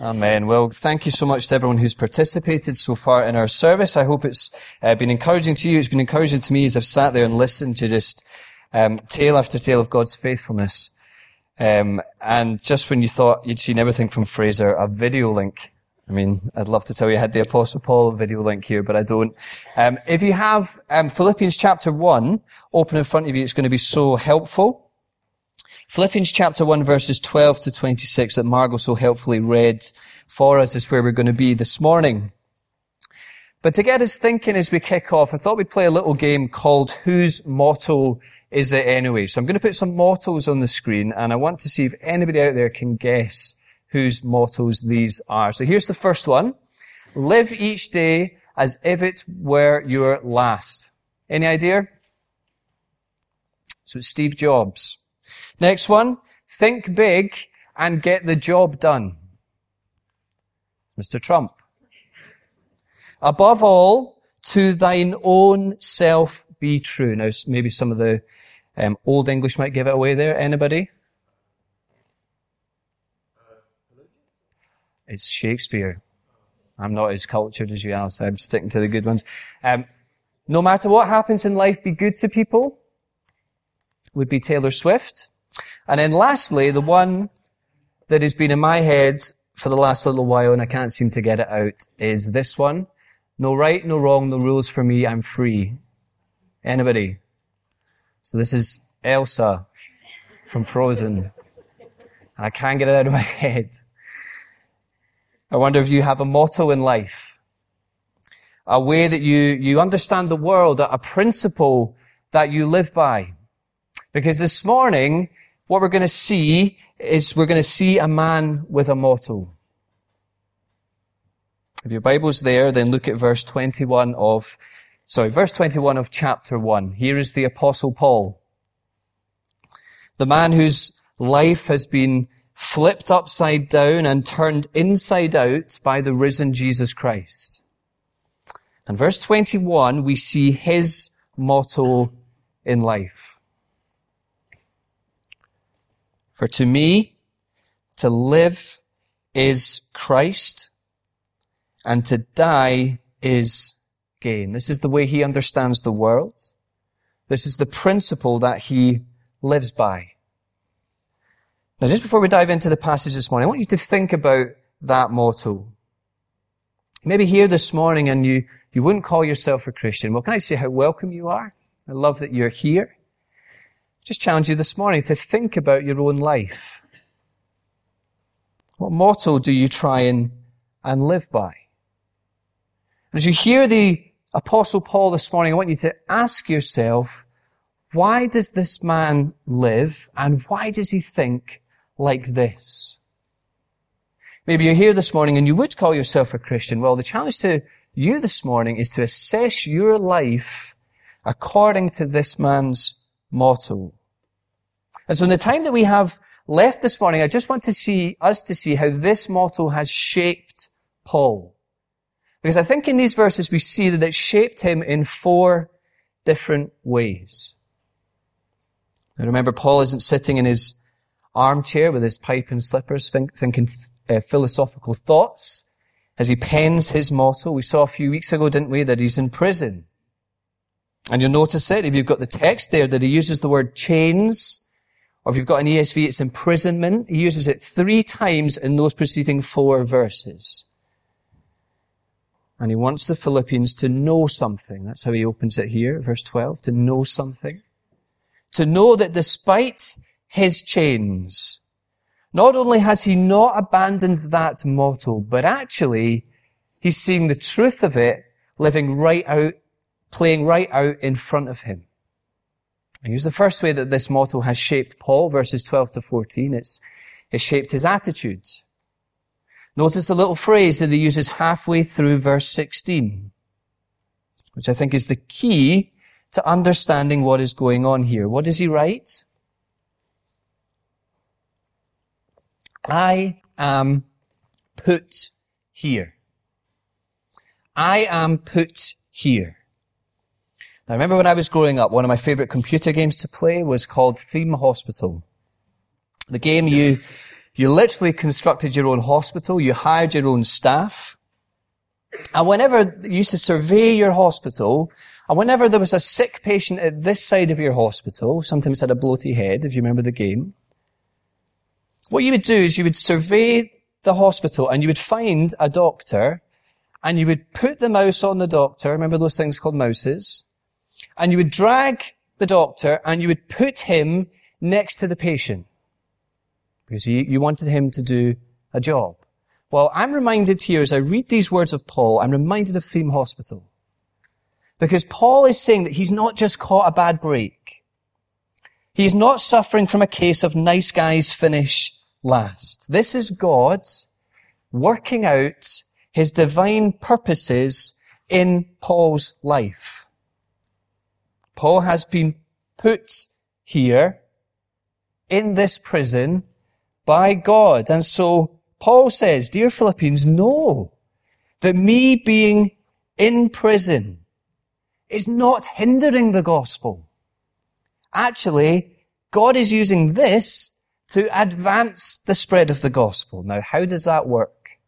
Amen. Well, thank you so much to everyone who's participated so far in our service. I hope it's uh, been encouraging to you. It's been encouraging to me as I've sat there and listened to just um, tale after tale of God's faithfulness. Um, and just when you thought you'd seen everything from Fraser, a video link. I mean, I'd love to tell you I had the Apostle Paul video link here, but I don't. Um, if you have um, Philippians chapter 1 open in front of you, it's going to be so helpful. Philippians chapter 1 verses 12 to 26 that Margot so helpfully read for us is where we're going to be this morning. But to get us thinking as we kick off, I thought we'd play a little game called Whose Motto Is It Anyway? So I'm going to put some mottos on the screen and I want to see if anybody out there can guess whose mottos these are. So here's the first one. Live each day as if it were your last. Any idea? So it's Steve Jobs. Next one, think big and get the job done. Mr. Trump. Above all, to thine own self be true. Now, maybe some of the um, old English might give it away there. Anybody? It's Shakespeare. I'm not as cultured as you, are, so I'm sticking to the good ones. Um, no matter what happens in life, be good to people. Would be Taylor Swift. And then lastly, the one that has been in my head for the last little while and I can't seem to get it out is this one. No right, no wrong, no rules for me, I'm free. Anybody? So this is Elsa from Frozen. And I can't get it out of my head. I wonder if you have a motto in life. A way that you, you understand the world, a principle that you live by. Because this morning, what we're going to see is we're going to see a man with a motto. If your Bible's there, then look at verse 21 of, sorry, verse 21 of chapter 1. Here is the apostle Paul. The man whose life has been flipped upside down and turned inside out by the risen Jesus Christ. And verse 21, we see his motto in life. For to me, to live is Christ, and to die is gain. This is the way he understands the world. This is the principle that he lives by. Now, just before we dive into the passage this morning, I want you to think about that motto. Maybe here this morning and you, you wouldn't call yourself a Christian. Well, can I say how welcome you are? I love that you're here just challenge you this morning to think about your own life. What motto do you try and, and live by? As you hear the apostle Paul this morning, I want you to ask yourself, why does this man live and why does he think like this? Maybe you're here this morning and you would call yourself a Christian. Well, the challenge to you this morning is to assess your life according to this man's motto. And so in the time that we have left this morning, I just want to see us to see how this motto has shaped Paul. Because I think in these verses we see that it shaped him in four different ways. Now remember, Paul isn't sitting in his armchair with his pipe and slippers think, thinking uh, philosophical thoughts as he pens his motto. We saw a few weeks ago, didn't we, that he's in prison. And you'll notice it, if you've got the text there, that he uses the word chains, or if you've got an ESV, it's imprisonment. He uses it three times in those preceding four verses. And he wants the Philippians to know something. That's how he opens it here, verse 12, to know something. To know that despite his chains, not only has he not abandoned that motto, but actually he's seeing the truth of it living right out playing right out in front of him. Here's the first way that this motto has shaped Paul, verses 12 to 14. It's, it's shaped his attitudes. Notice the little phrase that he uses halfway through verse 16, which I think is the key to understanding what is going on here. What does he write? I am put here. I am put here. I remember when I was growing up, one of my favorite computer games to play was called Theme Hospital. The game you, You literally constructed your own hospital. You hired your own staff. And whenever you used to survey your hospital, and whenever there was a sick patient at this side of your hospital, sometimes had a bloaty head, if you remember the game, what you would do is you would survey the hospital and you would find a doctor and you would put the mouse on the doctor. Remember those things called mouses? And you would drag the doctor and you would put him next to the patient because you, you wanted him to do a job. Well, I'm reminded here as I read these words of Paul, I'm reminded of Theme Hospital. Because Paul is saying that he's not just caught a bad break. He's not suffering from a case of nice guys finish last. This is God working out his divine purposes in Paul's life. Paul has been put here in this prison by God. And so Paul says, dear Philippians, know that me being in prison is not hindering the gospel. Actually, God is using this to advance the spread of the gospel. Now, how does that work?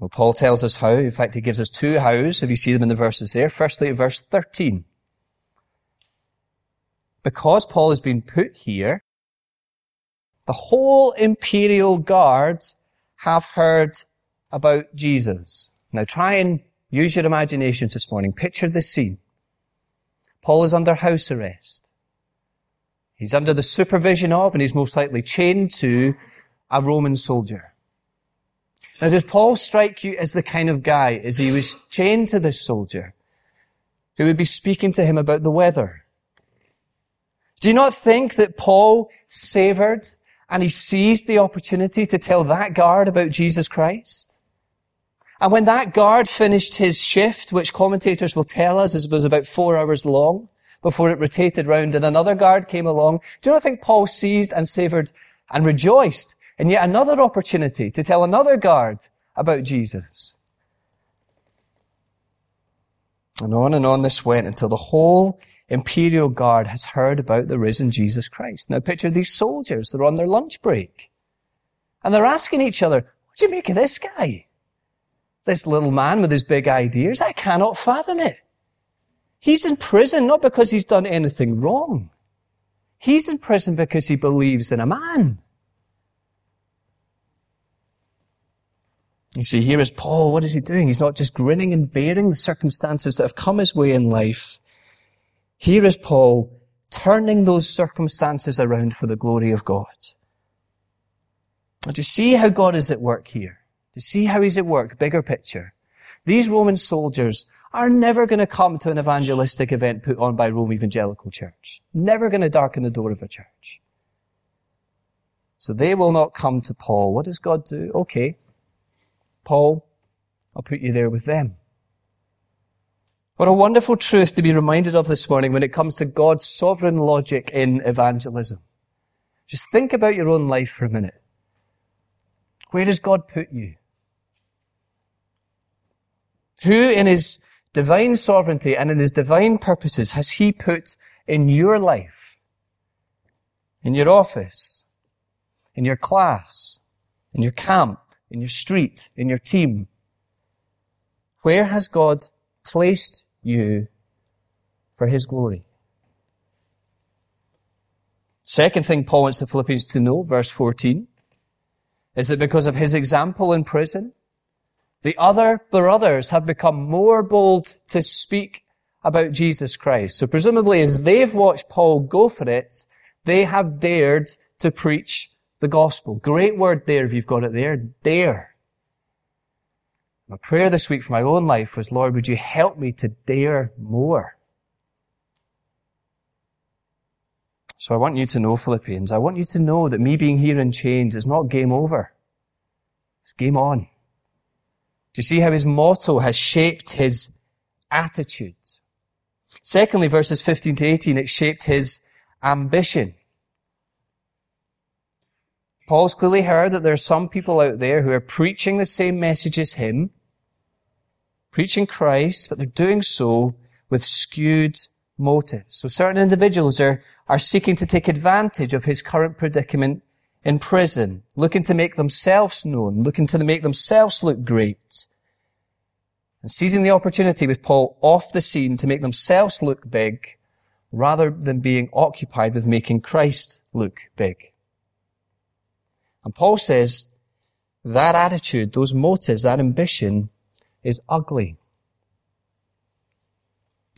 Well, Paul tells us how. In fact, he gives us two hows, if you see them in the verses there. Firstly, verse 13. Because Paul has been put here, the whole imperial guard have heard about Jesus. Now try and use your imaginations this morning. Picture the scene. Paul is under house arrest. He's under the supervision of, and he's most likely chained to, a Roman soldier. Now does Paul strike you as the kind of guy, as he was chained to this soldier, who would be speaking to him about the weather? Do you not think that Paul savored and he seized the opportunity to tell that guard about Jesus Christ. And when that guard finished his shift, which commentators will tell us was about four hours long, before it rotated round and another guard came along, do you not think Paul seized and savored and rejoiced in yet another opportunity to tell another guard about Jesus? And on and on this went until the whole imperial guard has heard about the risen Jesus Christ. Now picture these soldiers. They're on their lunch break. And they're asking each other, what do you make of this guy? This little man with his big ideas? I cannot fathom it. He's in prison not because he's done anything wrong. He's in prison because he believes in a man. You see, here is Paul. What is he doing? He's not just grinning and bearing the circumstances that have come his way in life. Here is Paul turning those circumstances around for the glory of God. And to see how God is at work here, to see how he's at work, bigger picture. These Roman soldiers are never going to come to an evangelistic event put on by Rome Evangelical Church. Never going to darken the door of a church. So they will not come to Paul. What does God do? Okay. Paul, I'll put you there with them. What a wonderful truth to be reminded of this morning when it comes to God's sovereign logic in evangelism. Just think about your own life for a minute. Where does God put you? Who in His divine sovereignty and in His divine purposes has He put in your life? In your office? In your class? In your camp? In your street? In your team? Where has God placed you for his glory. Second thing Paul wants the Philippians to know, verse 14, is that because of his example in prison, the other brothers have become more bold to speak about Jesus Christ. So presumably as they've watched Paul go for it, they have dared to preach the gospel. Great word there if you've got it there. Dare. My prayer this week for my own life was, Lord, would you help me to dare more? So I want you to know, Philippians, I want you to know that me being here in chains is not game over. It's game on. Do you see how his motto has shaped his attitude? Secondly, verses 15 to 18, it shaped his ambition. Paul's clearly heard that there are some people out there who are preaching the same message as him, preaching Christ, but they're doing so with skewed motives. So certain individuals are, are seeking to take advantage of his current predicament in prison, looking to make themselves known, looking to make themselves look great. And seizing the opportunity with Paul off the scene to make themselves look big, rather than being occupied with making Christ look big. And Paul says that attitude, those motives, that ambition is ugly.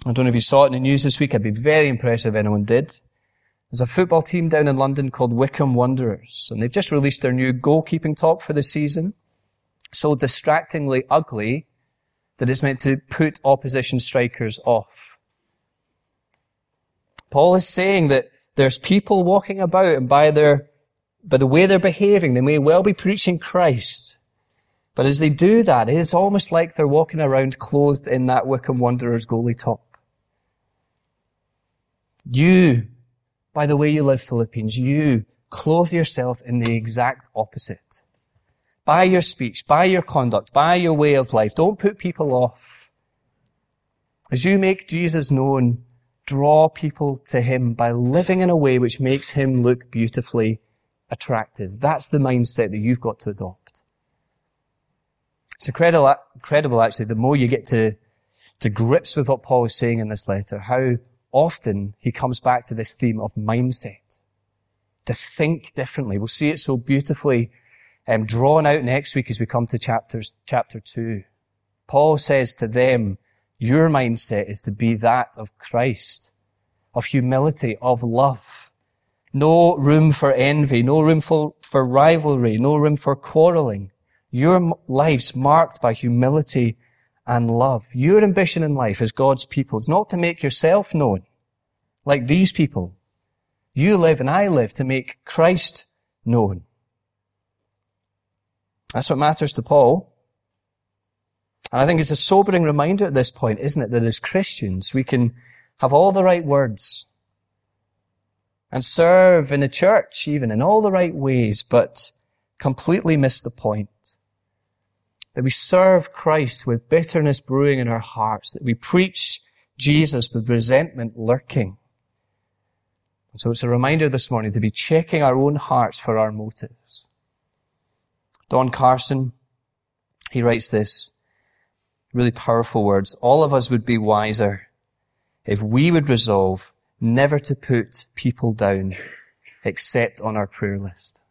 I don't know if you saw it in the news this week. I'd be very impressed if anyone did. There's a football team down in London called Wycombe Wanderers, and they've just released their new goalkeeping talk for the season. So distractingly ugly that it's meant to put opposition strikers off. Paul is saying that there's people walking about and by their, by the way they're behaving, they may well be preaching Christ. But as they do that, it is almost like they're walking around clothed in that Wycombe Wanderers goalie top. You, by the way you live Philippians, you clothe yourself in the exact opposite. By your speech, by your conduct, by your way of life. Don't put people off. As you make Jesus known, draw people to Him by living in a way which makes Him look beautifully attractive. That's the mindset that you've got to adopt. It's incredible, incredible actually, the more you get to, to grips with what Paul is saying in this letter, how often he comes back to this theme of mindset. To think differently. We'll see it so beautifully um, drawn out next week as we come to chapters, chapter two. Paul says to them, your mindset is to be that of Christ, of humility, of love. No room for envy, no room for, for rivalry, no room for quarreling. Your life's marked by humility and love. Your ambition in life as God's people is not to make yourself known like these people. You live and I live to make Christ known. That's what matters to Paul. And I think it's a sobering reminder at this point, isn't it, that as Christians, we can have all the right words and serve in the church, even in all the right ways, but completely miss the point. That we serve Christ with bitterness brewing in our hearts, that we preach Jesus with resentment lurking. And so it's a reminder this morning to be checking our own hearts for our motives. Don Carson, he writes this, really powerful words. All of us would be wiser if we would resolve never to put people down except on our prayer list.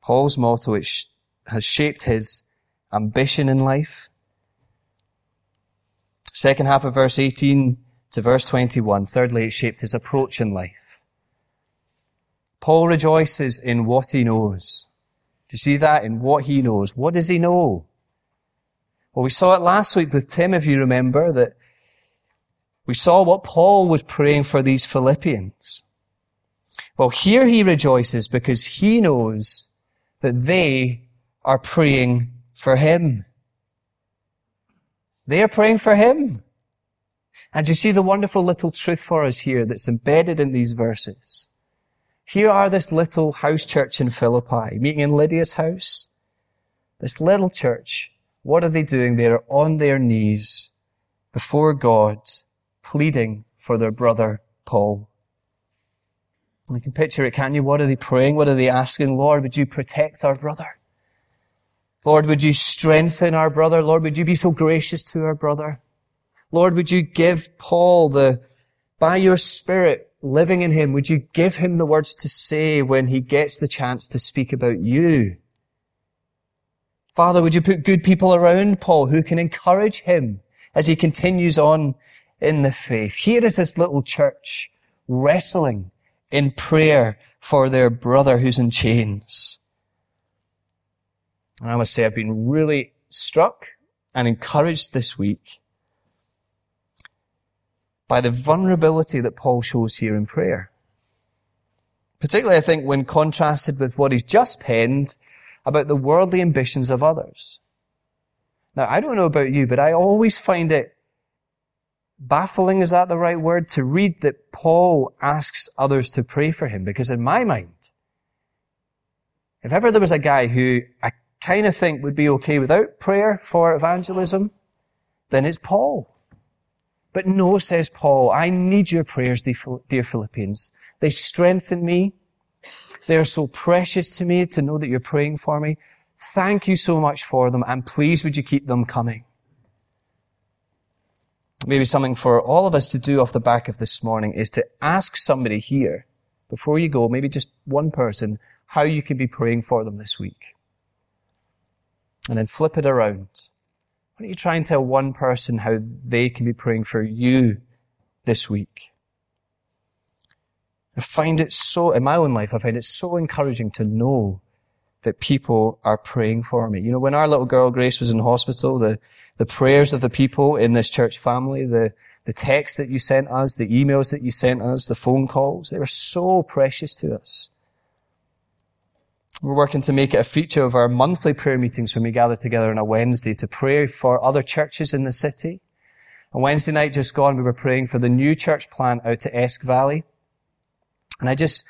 Paul's motto, which has shaped his ambition in life. Second half of verse 18 to verse 21. Thirdly, it shaped his approach in life. Paul rejoices in what he knows. Do you see that? In what he knows. What does he know? Well, we saw it last week with Tim, if you remember, that we saw what Paul was praying for these Philippians. Well, here he rejoices because he knows that they are praying for him. They are praying for him. And you see the wonderful little truth for us here that's embedded in these verses. Here are this little house church in Philippi, meeting in Lydia's house. This little church what are they doing? They're on their knees before God, pleading for their brother Paul. You can picture it, can you? What are they praying? What are they asking? Lord, would you protect our brother? Lord, would you strengthen our brother? Lord, would you be so gracious to our brother? Lord, would you give Paul the, by your spirit living in him, would you give him the words to say when he gets the chance to speak about you? Father, would you put good people around Paul who can encourage him as he continues on in the faith? Here is this little church wrestling in prayer for their brother who's in chains. And I must say I've been really struck and encouraged this week by the vulnerability that Paul shows here in prayer. Particularly, I think, when contrasted with what he's just penned about the worldly ambitions of others. Now, I don't know about you, but I always find it baffling, is that the right word, to read that Paul asks others to pray for him, because in my mind, if ever there was a guy who kind of think would be okay without prayer for evangelism, then it's Paul. But no, says Paul, I need your prayers, dear Philippians. They strengthen me. They are so precious to me to know that you're praying for me. Thank you so much for them and please would you keep them coming. Maybe something for all of us to do off the back of this morning is to ask somebody here before you go, maybe just one person, how you can be praying for them this week. And then flip it around. Why don't you try and tell one person how they can be praying for you this week? I find it so, in my own life, I find it so encouraging to know that people are praying for me. You know, when our little girl Grace was in hospital, the, the prayers of the people in this church family, the, the texts that you sent us, the emails that you sent us, the phone calls, they were so precious to us. We're working to make it a feature of our monthly prayer meetings when we gather together on a Wednesday to pray for other churches in the city. On Wednesday night just gone, we were praying for the new church plant out to Esk Valley. And I just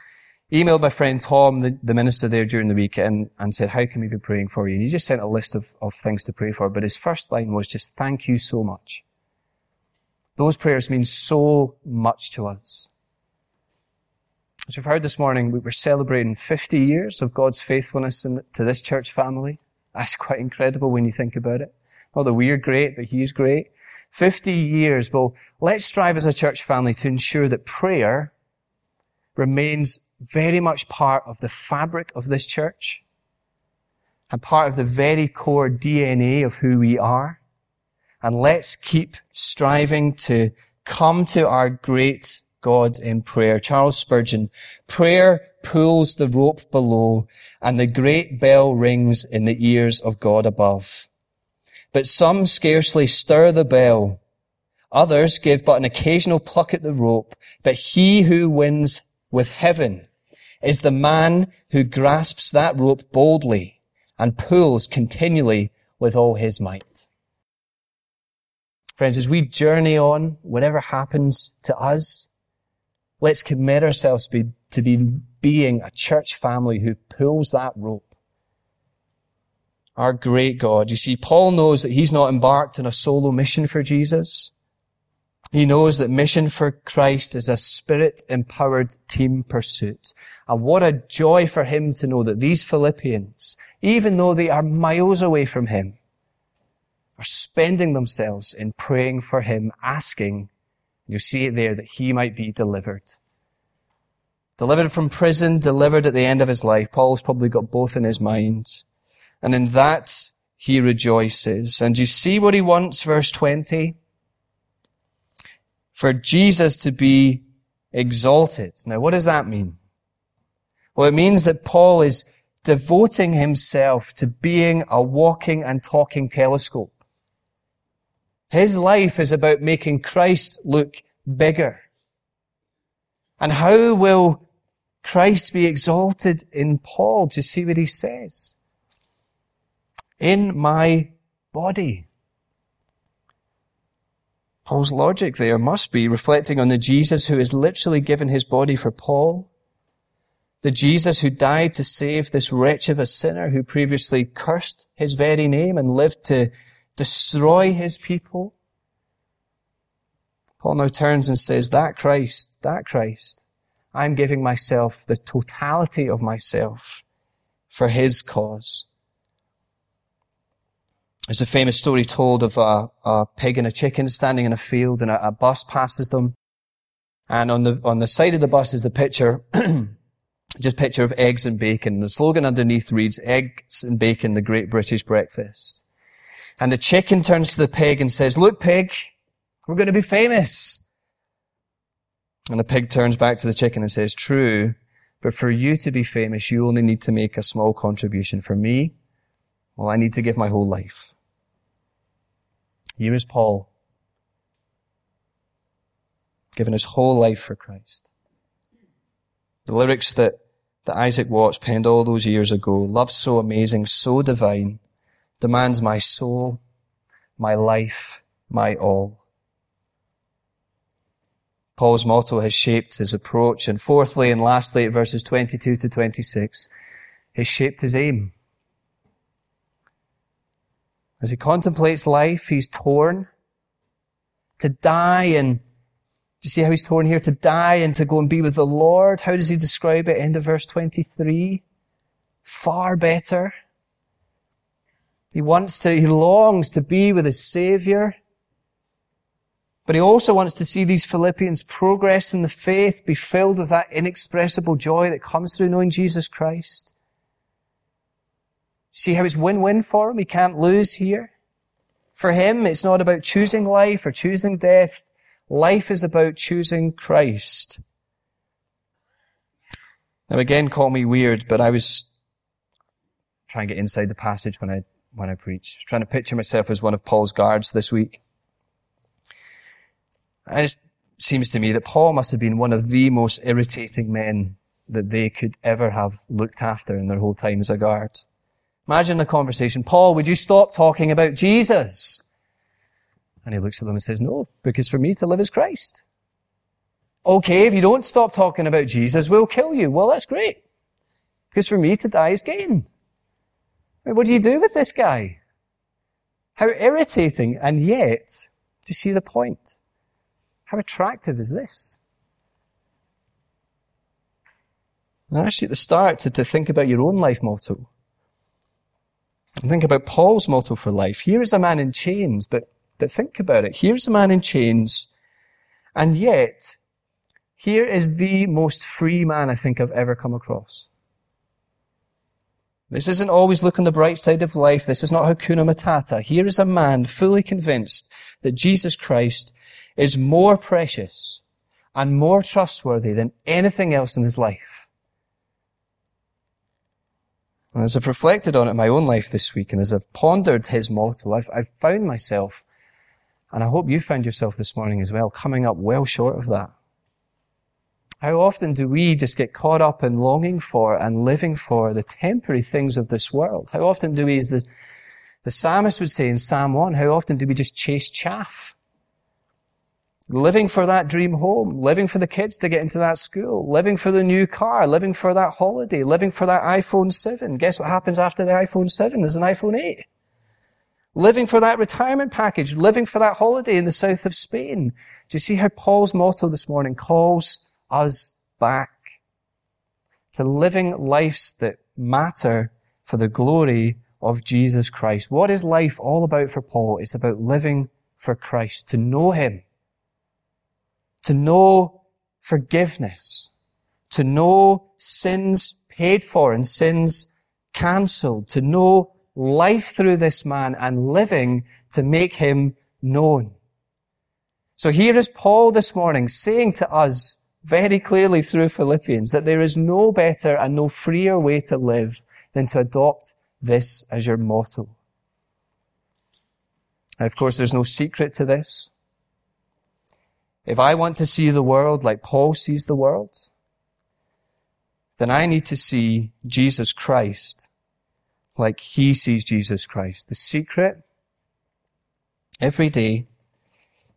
emailed my friend Tom, the, the minister there during the week, and, and said, how can we be praying for you? And he just sent a list of, of things to pray for. But his first line was just, thank you so much. Those prayers mean so much to us. As we've heard this morning, we were celebrating 50 years of God's faithfulness in, to this church family. That's quite incredible when you think about it. Not that we're great, but He's great. 50 years. Well, let's strive as a church family to ensure that prayer remains very much part of the fabric of this church and part of the very core DNA of who we are. And let's keep striving to come to our great God in prayer. Charles Spurgeon, prayer pulls the rope below and the great bell rings in the ears of God above. But some scarcely stir the bell. Others give but an occasional pluck at the rope. But he who wins with heaven is the man who grasps that rope boldly and pulls continually with all his might. Friends, as we journey on, whatever happens to us, let's commit ourselves to be, to be being a church family who pulls that rope. Our great God. You see, Paul knows that he's not embarked on a solo mission for Jesus. He knows that mission for Christ is a spirit-empowered team pursuit. And what a joy for him to know that these Philippians, even though they are miles away from him, are spending themselves in praying for him, asking, you see it there, that he might be delivered. Delivered from prison, delivered at the end of his life. Paul's probably got both in his mind. And in that, he rejoices. And you see what he wants, verse 20? for Jesus to be exalted. Now, what does that mean? Well, it means that Paul is devoting himself to being a walking and talking telescope. His life is about making Christ look bigger. And how will Christ be exalted in Paul? To see what he says. In my body. Paul's logic there must be reflecting on the Jesus who has literally given his body for Paul. The Jesus who died to save this wretch of a sinner who previously cursed his very name and lived to destroy his people. Paul now turns and says, that Christ, that Christ, I'm giving myself, the totality of myself for his cause. There's a famous story told of a, a pig and a chicken standing in a field and a, a, bus passes them. And on the, on the side of the bus is the picture, just picture of eggs and bacon. The slogan underneath reads, eggs and bacon, the great British breakfast. And the chicken turns to the pig and says, look pig, we're going to be famous. And the pig turns back to the chicken and says, true, but for you to be famous, you only need to make a small contribution. For me, well, I need to give my whole life. Here is Paul, given his whole life for Christ. The lyrics that, that Isaac Watts penned all those years ago, love so amazing, so divine, demands my soul, my life, my all. Paul's motto has shaped his approach. And fourthly and lastly, at verses 22 to 26, has shaped his aim. As he contemplates life, he's torn to die and Do you see how he's torn here to die and to go and be with the Lord? How does he describe it? End of verse 23. Far better. He wants to, he longs to be with his Savior. But he also wants to see these Philippians progress in the faith, be filled with that inexpressible joy that comes through knowing Jesus Christ. See how it's win-win for him? He can't lose here. For him, it's not about choosing life or choosing death. Life is about choosing Christ. Now again, call me weird, but I was trying to get inside the passage when I, when I preach. Trying to picture myself as one of Paul's guards this week. And it seems to me that Paul must have been one of the most irritating men that they could ever have looked after in their whole time as a guard. Imagine the conversation. Paul, would you stop talking about Jesus? And he looks at them and says, no, because for me to live is Christ. Okay, if you don't stop talking about Jesus, we'll kill you. Well, that's great. Because for me to die is gain. What do you do with this guy? How irritating, and yet, do you see the point? How attractive is this? Ask you at the start to, to think about your own life motto. And think about Paul's motto for life. Here is a man in chains, but but think about it. Here's a man in chains, and yet, here is the most free man I think I've ever come across. This isn't always look on the bright side of life. This is not Hakuna Matata. Here is a man fully convinced that Jesus Christ is more precious and more trustworthy than anything else in his life. And as I've reflected on it in my own life this week and as I've pondered his motto, I've, I've found myself and I hope you found yourself this morning as well, coming up well short of that. How often do we just get caught up in longing for and living for the temporary things of this world? How often do we, as the, the psalmist would say in Psalm 1, how often do we just chase chaff? Living for that dream home, living for the kids to get into that school, living for the new car, living for that holiday, living for that iPhone 7. Guess what happens after the iPhone 7? There's an iPhone 8 living for that retirement package, living for that holiday in the south of Spain. Do you see how Paul's motto this morning calls us back to living lives that matter for the glory of Jesus Christ? What is life all about for Paul? It's about living for Christ, to know Him, to know forgiveness, to know sins paid for and sins cancelled, to know life through this man and living to make him known. So here is Paul this morning saying to us very clearly through Philippians that there is no better and no freer way to live than to adopt this as your motto. And of course, there's no secret to this. If I want to see the world like Paul sees the world, then I need to see Jesus Christ like he sees Jesus Christ. The secret every day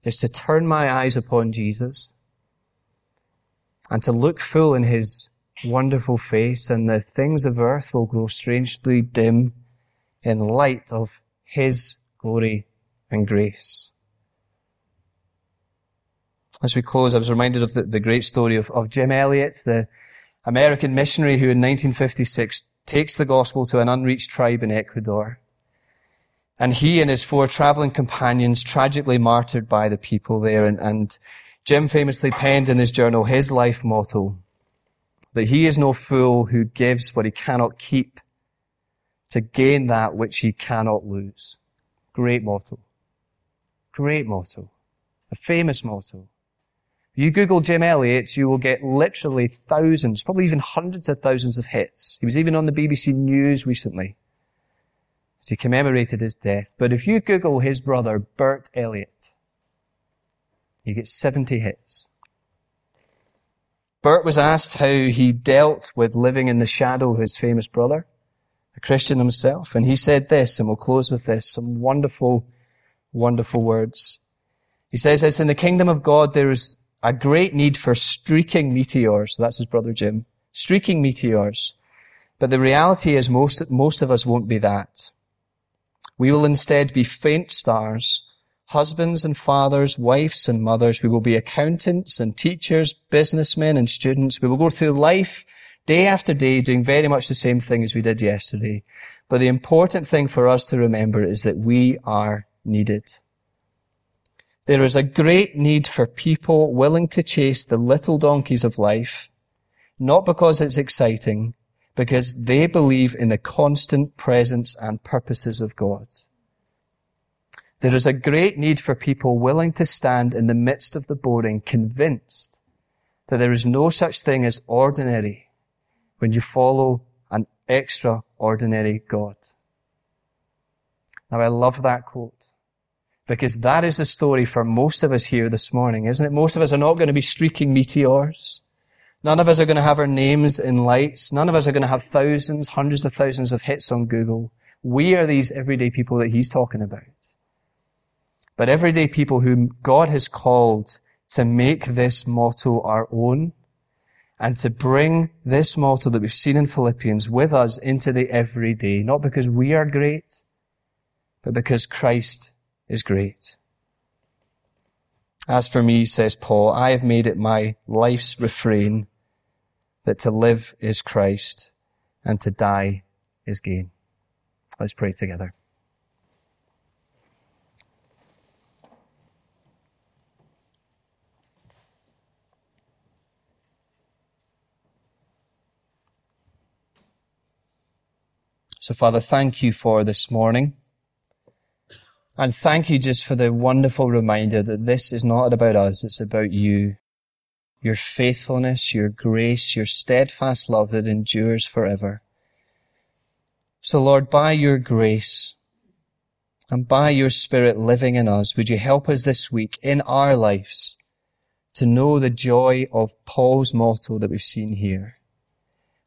is to turn my eyes upon Jesus and to look full in his wonderful face and the things of earth will grow strangely dim in light of his glory and grace. As we close, I was reminded of the, the great story of, of Jim Elliot, the American missionary who in 1956 takes the gospel to an unreached tribe in Ecuador. And he and his four traveling companions tragically martyred by the people there. And, and Jim famously penned in his journal his life motto that he is no fool who gives what he cannot keep to gain that which he cannot lose. Great motto. Great motto. A famous motto. If You Google Jim Elliot, you will get literally thousands, probably even hundreds of thousands of hits. He was even on the BBC News recently as he commemorated his death. But if you Google his brother, Bert Elliot, you get 70 hits. Bert was asked how he dealt with living in the shadow of his famous brother, a Christian himself, and he said this, and we'll close with this, some wonderful, wonderful words. He says "As in the kingdom of God there is a great need for streaking meteors. That's his brother Jim. Streaking meteors. But the reality is most, most of us won't be that. We will instead be faint stars husbands and fathers, wives and mothers. We will be accountants and teachers, businessmen and students. We will go through life day after day doing very much the same thing as we did yesterday. But the important thing for us to remember is that we are needed. There is a great need for people willing to chase the little donkeys of life, not because it's exciting, because they believe in the constant presence and purposes of God. There is a great need for people willing to stand in the midst of the boring, convinced that there is no such thing as ordinary when you follow an extraordinary God. Now I love that quote. Because that is the story for most of us here this morning, isn't it? Most of us are not going to be streaking meteors. None of us are going to have our names in lights. None of us are going to have thousands, hundreds of thousands of hits on Google. We are these everyday people that he's talking about. But everyday people whom God has called to make this motto our own and to bring this motto that we've seen in Philippians with us into the everyday, not because we are great, but because Christ is great. As for me, says Paul, I have made it my life's refrain that to live is Christ and to die is gain. Let's pray together. So Father, thank you for this morning. And thank you just for the wonderful reminder that this is not about us, it's about you. Your faithfulness, your grace, your steadfast love that endures forever. So Lord, by your grace and by your Spirit living in us, would you help us this week in our lives to know the joy of Paul's motto that we've seen here.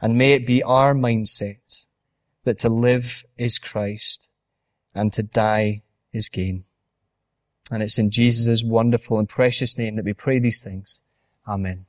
And may it be our mindset that to live is Christ and to die is gain. And it's in Jesus' wonderful and precious name that we pray these things. Amen.